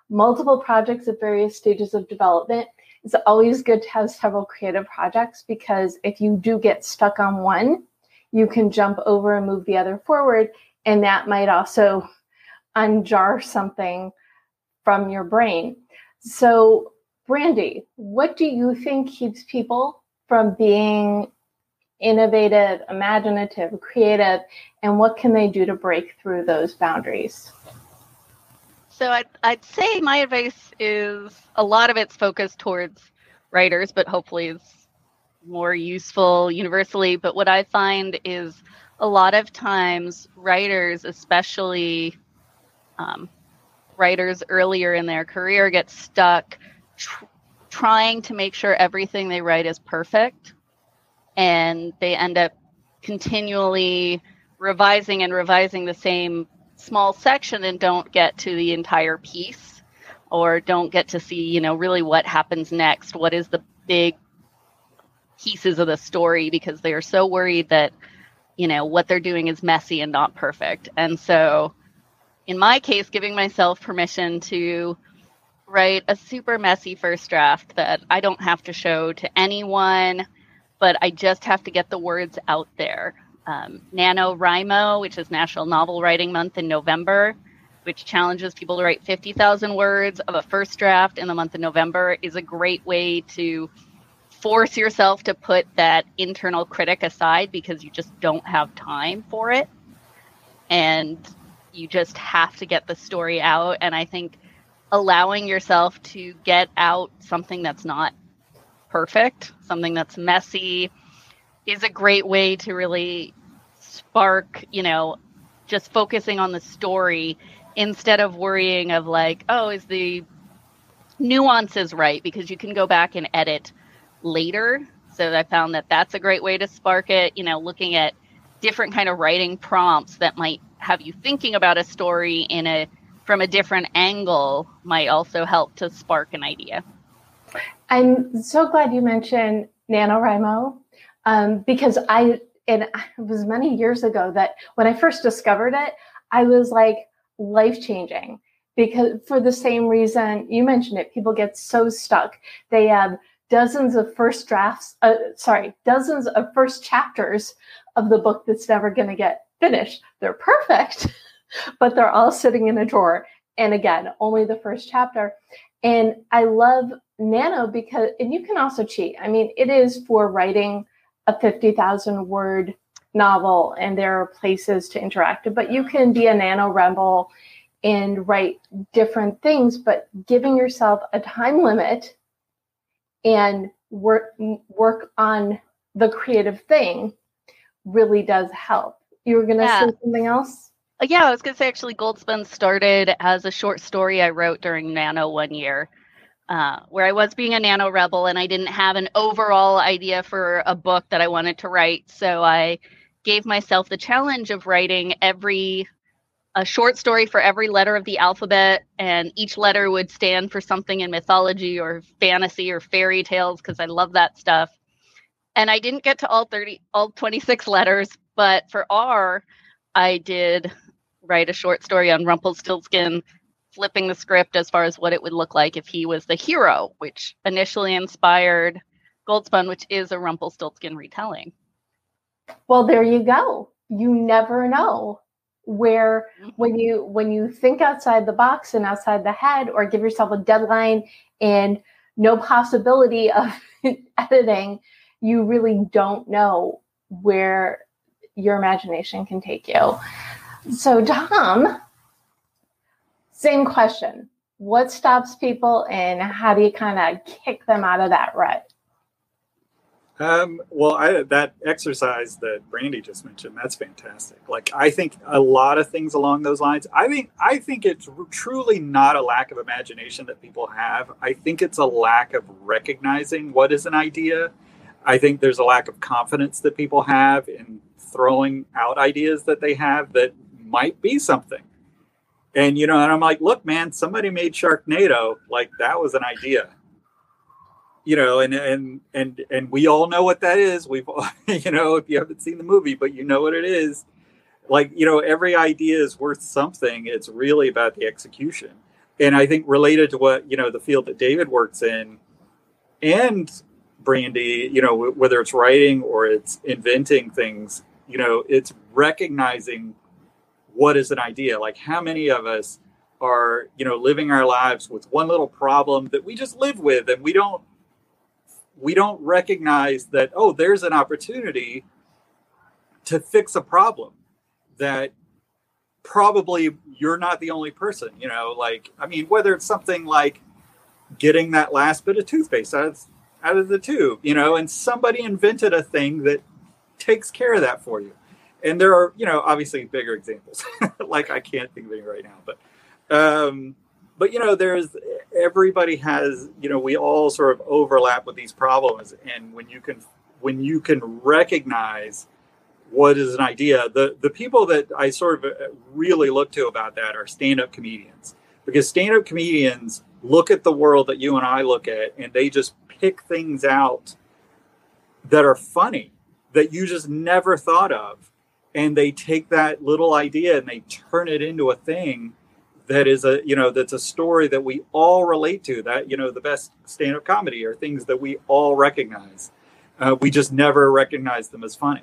Multiple projects at various stages of development. It's always good to have several creative projects because if you do get stuck on one, you can jump over and move the other forward. And that might also [LAUGHS] unjar something from your brain. So, Brandie, what do you think keeps people from being innovative, imaginative, creative, and what can they do to break through those boundaries? So I'd, I'd say my advice is a lot of it's focused towards writers, but hopefully it's more useful universally. But what I find is a lot of times writers, especially um, writers earlier in their career, get stuck tr- trying to make sure everything they write is perfect and they end up continually revising and revising the same small section and don't get to the entire piece or don't get to see you know really what happens next. What is the big pieces of the story? Because they are so worried that you know what they're doing is messy and not perfect. And so in my case giving myself permission to write a super messy first draft that i don't have to show to anyone but I just have to get the words out there. Um, NaNoWriMo, which is National Novel Writing Month in November, which challenges people to write 50,000 words of a first draft in the month of November, is a great way to force yourself to put that internal critic aside because you just don't have time for it. And you just have to get the story out. And I think allowing yourself to get out something that's not perfect, something that's messy, is a great way to really spark, you know, just focusing on the story instead of worrying of like, oh, is the nuances right? Because you can go back and edit later. So I found that that's a great way to spark it. You know, looking at different kind of writing prompts that might have you thinking about a story in a from a different angle might also help to spark an idea. I'm so glad you mentioned NaNoWriMo um, because I, and it was many years ago that when I first discovered it, I was like life changing because for the same reason you mentioned it, people get so stuck. They have dozens of first drafts, uh, sorry, dozens of first chapters of the book that's never going to get finished. They're perfect, [LAUGHS] but they're all sitting in a drawer. And again, only the first chapter. And I love Nano because, and you can also cheat. I mean, it is for writing a 50,000 word novel and there are places to interact, but you can be a NaNoWriMo and write different things, but giving yourself a time limit and work work on the creative thing really does help. You were going to yeah. say something else? Uh, yeah, I was going to say actually, Gold Spun started as a short story I wrote during Nano one year. Uh, where I was being a nano rebel and I didn't have an overall idea for a book that I wanted to write. So I gave myself the challenge of writing every a short story for every letter of the alphabet and each letter would stand for something in mythology or fantasy or fairy tales because I love that stuff. And I didn't get to all 30 all 26 letters, but for R I did write a short story on Rumpelstiltskin flipping the script as far as what it would look like if he was the hero, which initially inspired Gold Spun, which is a Rumpelstiltskin retelling. Well, there you go. You never know where mm-hmm. when you when you think outside the box and outside the head or give yourself a deadline and no possibility [LAUGHS] of editing, you really don't know where your imagination can take you. So, Tom, same question. What stops people and how do you kind of kick them out of that rut? Um, well, I, that exercise that Brandie just mentioned, that's fantastic. Like, I think a lot of things along those lines. I think, I think it's truly not a lack of imagination that people have. I think it's a lack of recognizing what is an idea. I think there's a lack of confidence that people have in throwing out ideas that they have that might be something. And you know, and I'm like, look, man, somebody made Sharknado. Like that was an idea. you know, and and and and we all know what that is. We've, [LAUGHS] you know, if you haven't seen the movie, but you know what it is. Like, you know, every idea is worth something. It's really about the execution. And I think related to what you know, the field that David works in, and Brandie, you know, whether it's writing or it's inventing things, you know, it's recognizing what is an idea. Like, how many of us are, you know, living our lives with one little problem that we just live with, and we don't we don't recognize that oh, there's an opportunity to fix a problem that probably you're not the only person. You know, like I mean, whether it's something like getting that last bit of toothpaste out of out of the tube, you know, and somebody invented a thing that takes care of that for you. And there are, you know, obviously bigger examples. [LAUGHS] like I can't think of any right now, but um but you know there's everybody has you know we all sort of overlap with these problems. And when you can when you can recognize what is an idea the the people that i sort of really look to about that are stand-up comedians. Because stand-up comedians look at the world that you and i look at and they just pick things out that are funny that you just never thought of and they take that little idea and they turn it into a thing that is a you know that's a story that we all relate to that you know the best stand-up comedy are things that we all recognize. Uh, we just never recognize them as funny.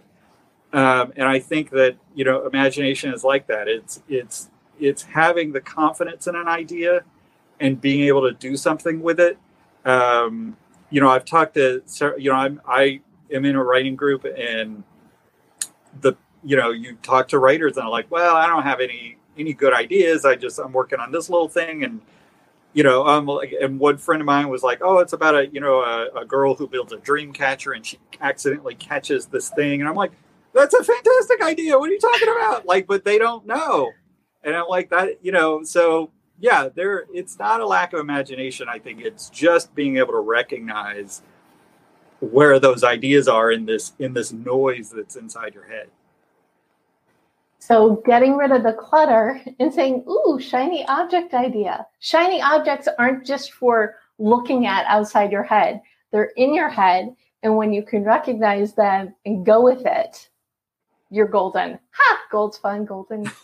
Um, and i think that you know imagination is like that. It's it's it's having the confidence in an idea and being able to do something with it. Um, you know i've talked to you know i'm i am in a writing group and the you know you talk to writers and are like well i don't have any any good ideas. I just I'm working on this little thing, and you know, um, like, and one friend of mine was like, "Oh, it's about a you know a, a girl who builds a dream catcher, and she accidentally catches this thing," and I'm like, "That's a fantastic idea. What are you talking about?" Like, but they don't know, and I'm like that, you know, so yeah, there. It's not a lack of imagination. I think it's just being able to recognize where those ideas are in this in this noise that's inside your head. So getting rid of the clutter and saying, ooh, shiny object idea. Shiny objects aren't just for looking at outside your head. They're in your head. And when you can recognize them and go with it, you're golden. Ha! Gold Spun, golden. [LAUGHS]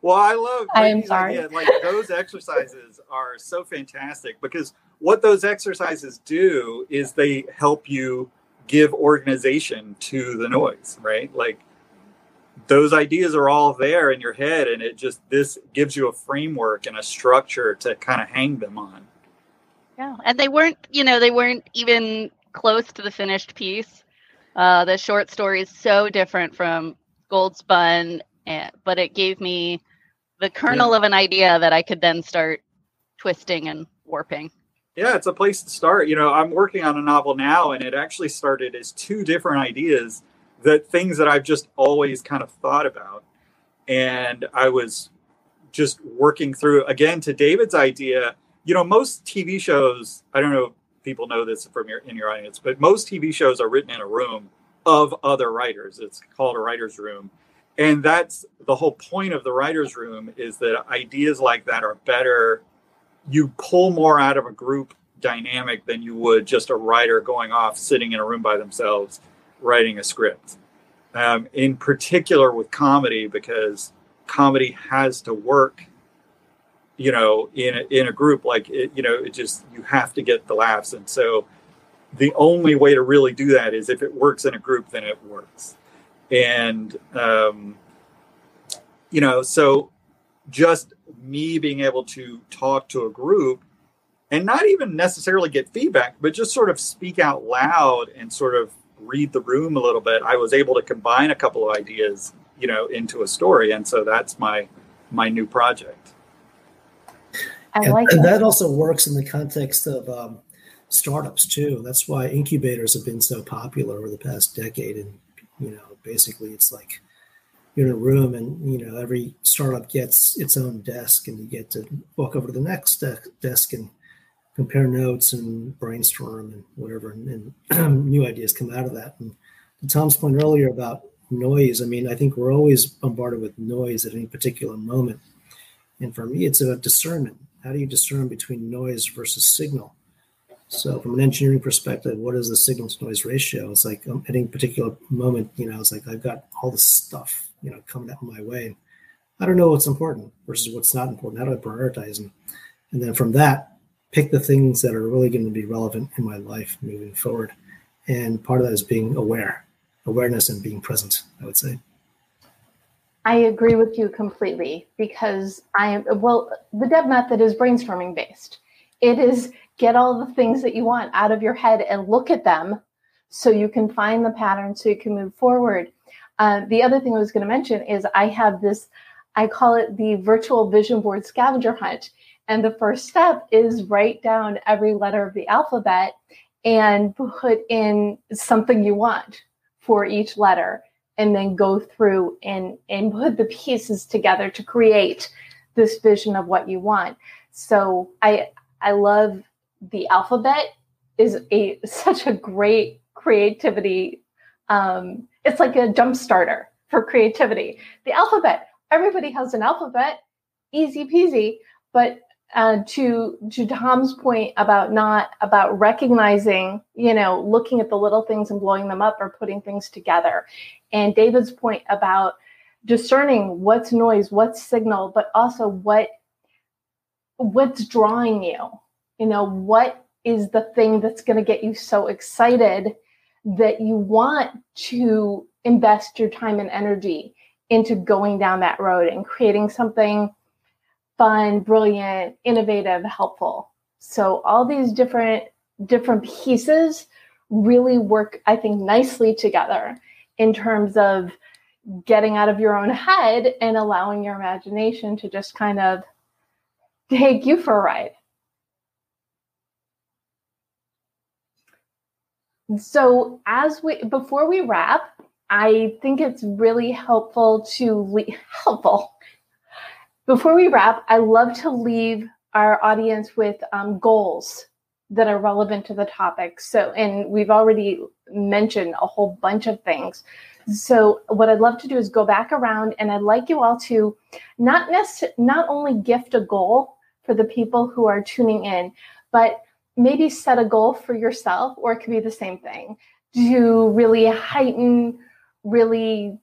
well, I love I am sorry. Ideas. Like those exercises are so fantastic because what those exercises do is they help you give organization to the noise, right? Like those ideas are all there in your head and it just this gives you a framework and a structure to kind of hang them on. Yeah and they weren't you know they weren't even close to the finished piece. Uh, the short story is so different from Gold Spun and, but it gave me the kernel yeah. of an idea that i could then start twisting and warping. Yeah it's a place to start. You know i'm working on a novel now and it actually started as two different ideas that things that I've just always kind of thought about. And I was just working through again to David's idea. You know, most TV shows, I don't know if people know this from your in your audience, but most TV shows are written in a room of other writers. It's called a writer's room. And that's the whole point of the writer's room is that ideas like that are better. You pull more out of a group dynamic than you would just a writer going off sitting in a room by themselves writing a script. Um, in particular with comedy, because comedy has to work, you know, in a, in a group like it, you know, it just you have to get the laughs, and so the only way to really do that is if it works in a group, then it works, and um, you know, so just me being able to talk to a group and not even necessarily get feedback, but just sort of speak out loud and sort of read the room a little bit, I was able to combine a couple of ideas, you know, into a story, and so that's my my new project. I like and, that. that also works in the context of um, startups too. That's why incubators have been so popular over the past decade. And you know, basically, it's like you're in a room, and you know, every startup gets its own desk, and you get to walk over to the next desk and compare notes and brainstorm and whatever, and, and new ideas come out of that. And to Tom's point earlier about noise, I mean, I think we're always bombarded with noise at any particular moment. And for me, it's about discernment. How do you discern between noise versus signal? So from an engineering perspective, what is the signal to noise ratio? It's like um, at any particular moment, you know, it's like I've got all this stuff, you know, coming out my way. I don't know what's important versus what's not important. How do I prioritize them? And then from that, pick the things that are really going to be relevant in my life moving forward. And part of that is being aware, awareness and being present, I would say. I agree with you completely because I am, well, the DEB method is brainstorming based. It is get all the things that you want out of your head and look at them so you can find the pattern so you can move forward. Uh, the other thing I was going to mention is I have this, I call it the virtual vision board scavenger hunt. And the first step is write down every letter of the alphabet and put in something you want for each letter and then go through and and put the pieces together to create this vision of what you want. So i i love the alphabet is a [LAUGHS] such a great creativity um, it's like a jump starter for creativity. The alphabet everybody has an alphabet easy peasy but uh, to to tom's point about not about recognizing you know looking at the little things and blowing them up or putting things together. And david's point about discerning what's noise what's signal but also what what's drawing you. You know what is the thing that's going to get you so excited that you want to invest your time and energy into going down that road and creating something fun brilliant innovative helpful so all these different different pieces really work i think nicely together in terms of getting out of your own head and allowing your imagination to just kind of take you for a ride So, as we before we wrap, I think it's really helpful to le- [LAUGHS] helpful. Before we wrap, I love to leave our audience with um, goals that are relevant to the topic. So, and we've already mentioned a whole bunch of things. So, what I'd love to do is go back around, and I'd like you all to not necess- not only gift a goal for the people who are tuning in, but maybe set a goal for yourself, or it could be the same thing to really heighten, really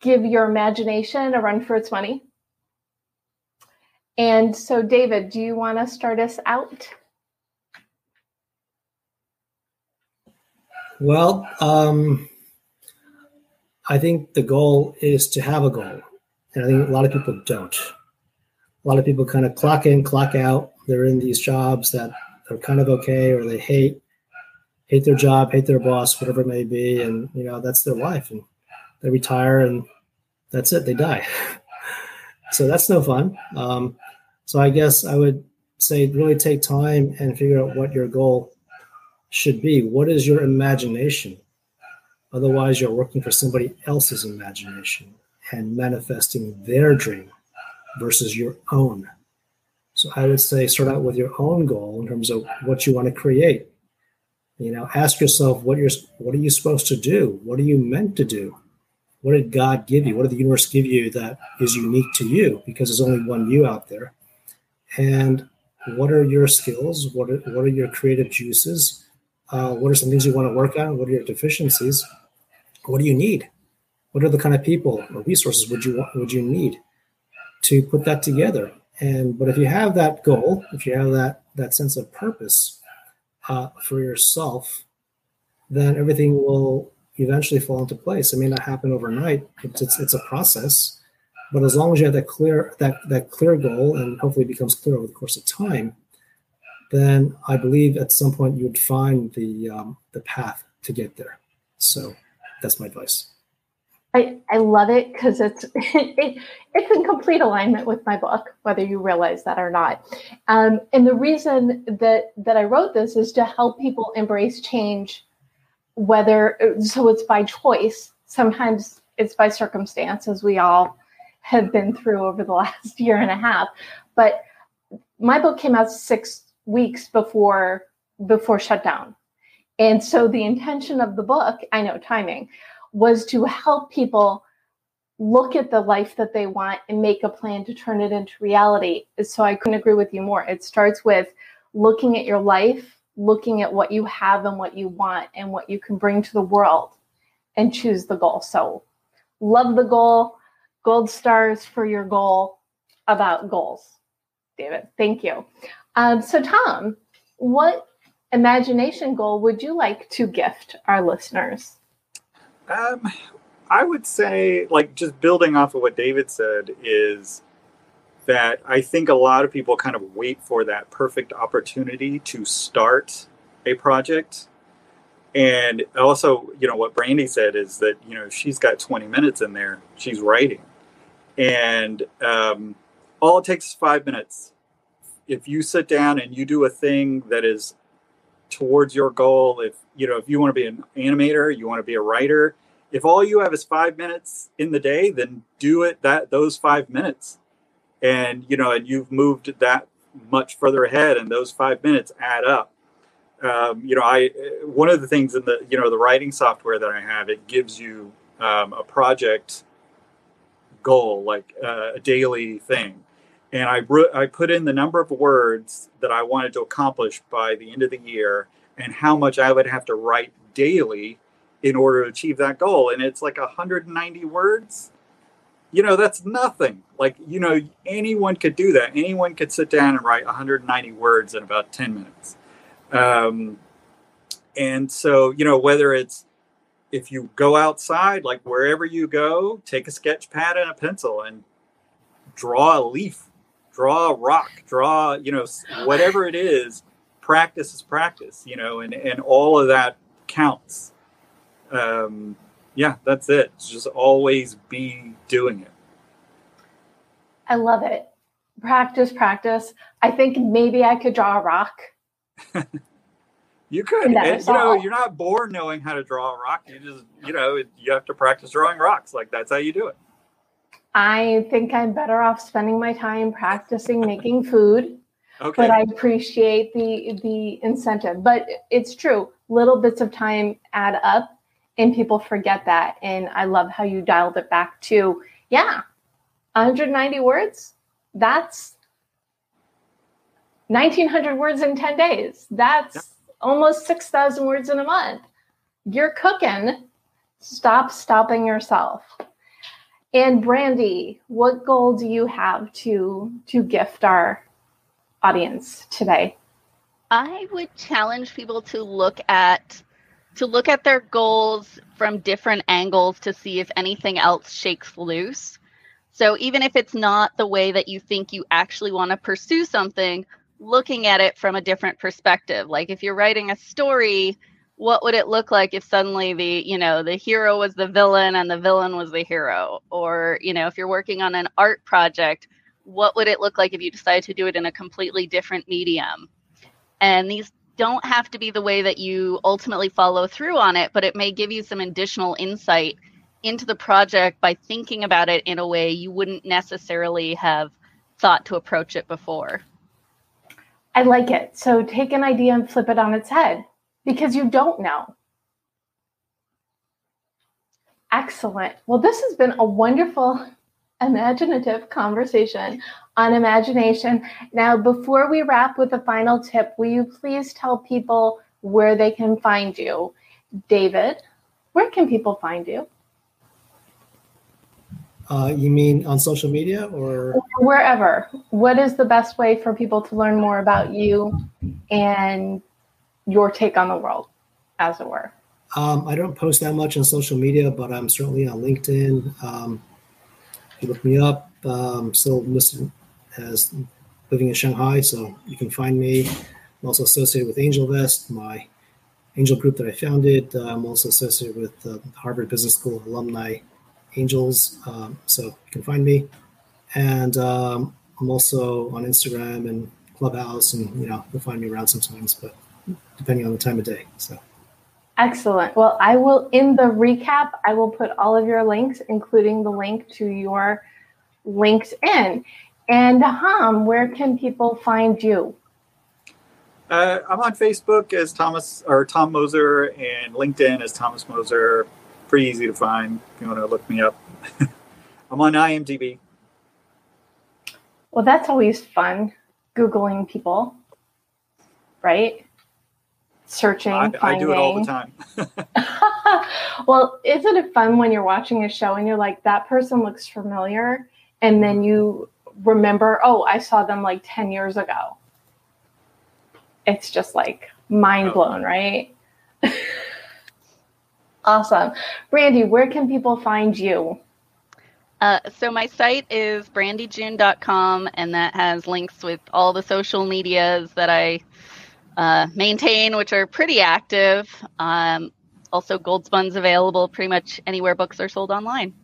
give your imagination a run for its money. And so, David, do you want to start us out? Well, um, I think the goal is to have a goal. And I think a lot of people don't. A lot of people kind of clock in, clock out. They're in these jobs that they're kind of okay or they hate hate their job, hate their boss, whatever it may be, and you know that's their life, and they retire and that's it. They die. [LAUGHS] so that's no fun. Um, so I guess I would say really take time and figure out what your goal should be. What is your imagination? Otherwise, you're working for somebody else's imagination and manifesting their dream versus your own. So I would say start out with your own goal in terms of what you want to create. You know, ask yourself what you're what are you supposed to do? What are you meant to do? What did God give you? What did the universe give you that is unique to you? Because there's only one you out there. And what are your skills? What are, what are your creative juices? Uh, what are some things you want to work on? What are your deficiencies? What do you need? What are the kind of people or resources would you want, would you need to put that together? And but if you have that goal, if you have that that sense of purpose uh, for yourself, then everything will eventually fall into place. It may not happen overnight. It's, it's, it's a process, but as long as you have that clear that that clear goal, and hopefully becomes clear over the course of time, then I believe at some point you would find the um, the path to get there. So that's my advice. I, I love it because it's [LAUGHS] it, it's in complete alignment with my book, whether you realize that or not. Um, and the reason that that I wrote this is to help people embrace change, whether so it's by choice. Sometimes it's by circumstance, as we all have been through over the [LAUGHS] last year and a half. But my book came out six weeks before before shutdown, and so the intention of the book, I know timing was to help people look at the life that they want and make a plan to turn it into reality. So I couldn't agree with you more. It starts with looking at your life looking at what you have and what you want and what you can bring to the world and choose the goal. So, love the goal. Gold stars for your goal about goals. David, thank you. Um, so, Tom, what imagination goal would you like to gift our listeners? Um, I would say, like, just building off of what David said, is that I think a lot of people kind of wait for that perfect opportunity to start a project. And also, you know, what Brandie said is that, you know, she's got 20 minutes in there, she's writing. And um, all it takes is five minutes. If you sit down and you do a thing that is towards your goal, if, you know, if you want to be an animator, you want to be a writer, if all you have is five minutes in the day, then do it that those five minutes and you know and you've moved that much further ahead and those five minutes add up. Um, you know i one of the things in the you know the writing software that i have it gives you um, a project goal like uh, a daily thing. And I, I put in the number of words that i wanted to accomplish by the end of the year and how much i would have to write daily in order to achieve that goal. And it's like 190 words you know that's nothing. Like you know anyone could do that. Anyone could sit down and write 190 words in about 10 minutes. Um, and so you know whether it's if you go outside like wherever you go take a sketch pad and a pencil and draw a leaf draw a rock draw you know whatever it is practice is practice you know and and all of that counts. Um, yeah, that's it. just always be doing it. I love it. Practice, practice. I think maybe I could draw a rock. [LAUGHS] you could. And, you know, you're not born knowing how to draw a rock. You just, you know, you have to practice drawing rocks. Like that's how you do it. I think I'm better off spending my time practicing making food. Okay. But I appreciate the the incentive. But it's true. Little bits of time add up and people forget that. And I love how you dialed it back to, yeah, 190 words. That's 1900 words in 10 days. That's yeah. almost 6,000 words in a month. You're cooking. Stop stopping yourself. And Brandie, what goal do you have to to gift our audience today? I would challenge people to look at to look at their goals from different angles to see if anything else shakes loose. So even if it's not the way that you think you actually want to pursue something, looking at it from a different perspective. Like if you're writing a story, what would it look like if suddenly the, you know, the hero was the villain and the villain was the hero? Or, you know, if you're working on an art project, what would it look like if you decided to do it in a completely different medium? And these don't have to be the way that you ultimately follow through on it, but it may give you some additional insight into the project by thinking about it in a way you wouldn't necessarily have thought to approach it before. I like it. So take an idea and flip it on its head because you don't know. Excellent. Well, this has been a wonderful [LAUGHS] imaginative conversation on imagination. Now, before we wrap with a final tip, will you please tell people where they can find you? David, where can people find you? Uh, you mean on social media or wherever? What is the best way for people to learn more about you and your take on the world, as it were? Um, I don't post that much on social media, but I'm certainly on LinkedIn. Um, you look me up. Um, still listed as living in Shanghai, so you can find me. I'm also associated with AngelVest, my angel group that I founded. Uh, I'm also associated with the Harvard Business School alumni angels, um, so you can find me. And um, I'm also on Instagram and Clubhouse, and you know you'll find me around sometimes, but depending on the time of day. So. Excellent. Well, I will, in the recap, I will put all of your links, including the link to your LinkedIn. And Ham, where can people find you? Uh, I'm on Facebook as Thomas or Tom Moser and LinkedIn as Thomas Moser. Pretty easy to find if you want to look me up. [LAUGHS] I'm on IMDb. Well, that's always fun, Googling people, right? searching, I, finding. I do it all the time. [LAUGHS] [LAUGHS] well, isn't it fun when you're watching a show and you're like, that person looks familiar, and then you remember, oh, I saw them like ten years ago. It's just like mind blown, right? [LAUGHS] awesome, Brandie. Where can people find you? Uh, so my site is brandiejune.com, and that has links with all the social medias that I uh, maintain, which are pretty active. Um, also, Gold Spun's available pretty much anywhere books are sold online.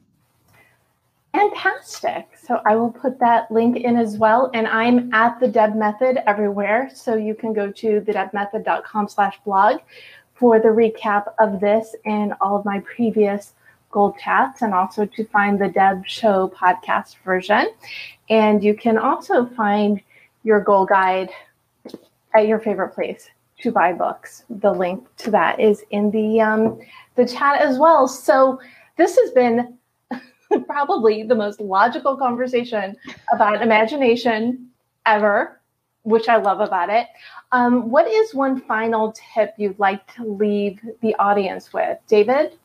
Fantastic. So I will put that link in as well. And I'm at the Deb Method everywhere. So you can go to thedebmethod.com slash blog for the recap of this and all of my previous goal chats and also to find the Deb Show podcast version. And you can also find your goal guide at your favorite place to buy books. The link to that is in the um, the chat as well. So this has been [LAUGHS] probably the most logical conversation about imagination ever, which I love about it. Um, what is one final tip you'd like to leave the audience with, David?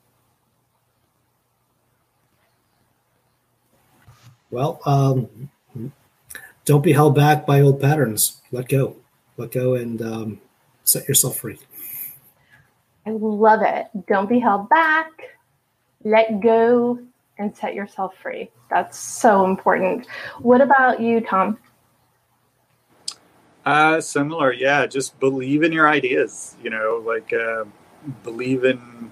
Well, um, don't be held back by old patterns. Let go, let go, and um, set yourself free. I love it. Don't be held back. Let go and set yourself free. That's so important. What about you, Tom? Uh, similar, yeah. Just believe in your ideas. You know, like uh, believe in,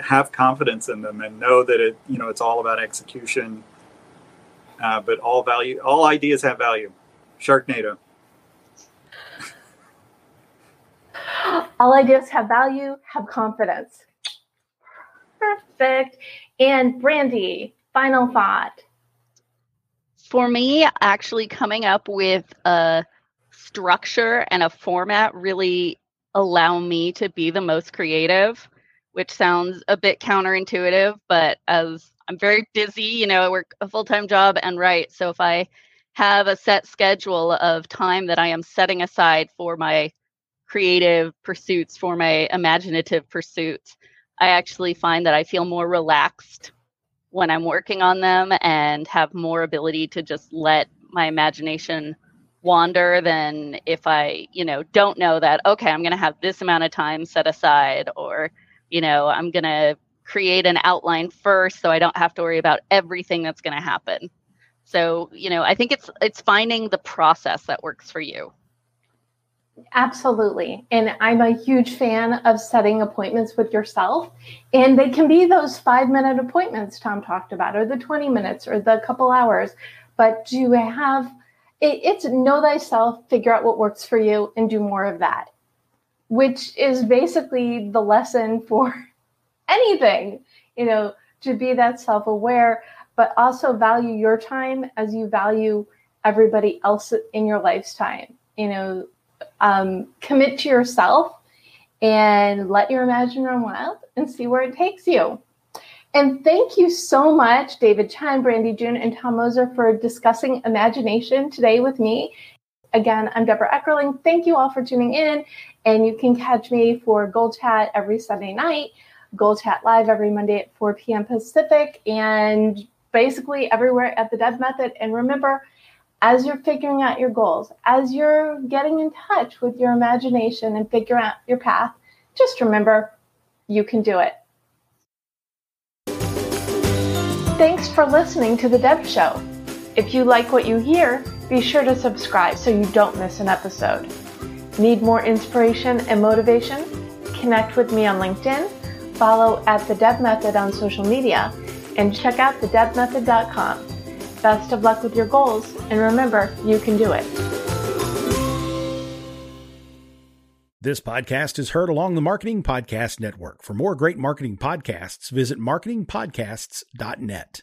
have confidence in them, and know that it. You know, it's all about execution. Uh, but all value, all ideas have value. Sharknado. All ideas have value. Have confidence. Perfect. And Brandie, final thought. For me, actually coming up with a structure and a format really allow me to be the most creative, which sounds a bit counterintuitive, but as I'm very busy, you know, I work a full-time job and write. So if I have a set schedule of time that I am setting aside for my creative pursuits, for my imaginative pursuits, I actually find that I feel more relaxed when I'm working on them and have more ability to just let my imagination wander than if I, you know, don't know that, okay, I'm going to have this amount of time set aside or, you know, I'm going to create an outline first so I don't have to worry about everything that's going to happen. So, you know, I think it's it's finding the process that works for you. Absolutely. And I'm a huge fan of setting appointments with yourself. And they can be those five minute appointments Tom talked about, or the 20 minutes, or the couple hours. But do have it, it's know thyself, figure out what works for you, and do more of that, which is basically the lesson [LAUGHS] for anything, you know, to be that self aware, but also value your time as you value everybody else in your life's time. You know, um, commit to yourself and let your imagination run wild and see where it takes you. And thank you so much, David Chen, Brandie June, and Tom Moser for discussing imagination today with me. Again, I'm Debra Eckerling. Thank you all for tuning in. And you can catch me for Goal Chat every Sunday night, Goal Chat Live every Monday at 4 p.m. Pacific, and basically everywhere at the Deb Method. And remember, as you're figuring out your goals, as you're getting in touch with your imagination and figuring out your path, just remember you can do it. Thanks for listening to The Deb Show. If you like what you hear, be sure to subscribe so you don't miss an episode. Need more inspiration and motivation? Connect with me on LinkedIn, follow at The Deb Method on social media, and check out thedebmethod.com. Best of luck with your goals, and remember, you can do it. This podcast is heard along the Marketing Podcast Network. For more great marketing podcasts, visit marketingpodcasts.net.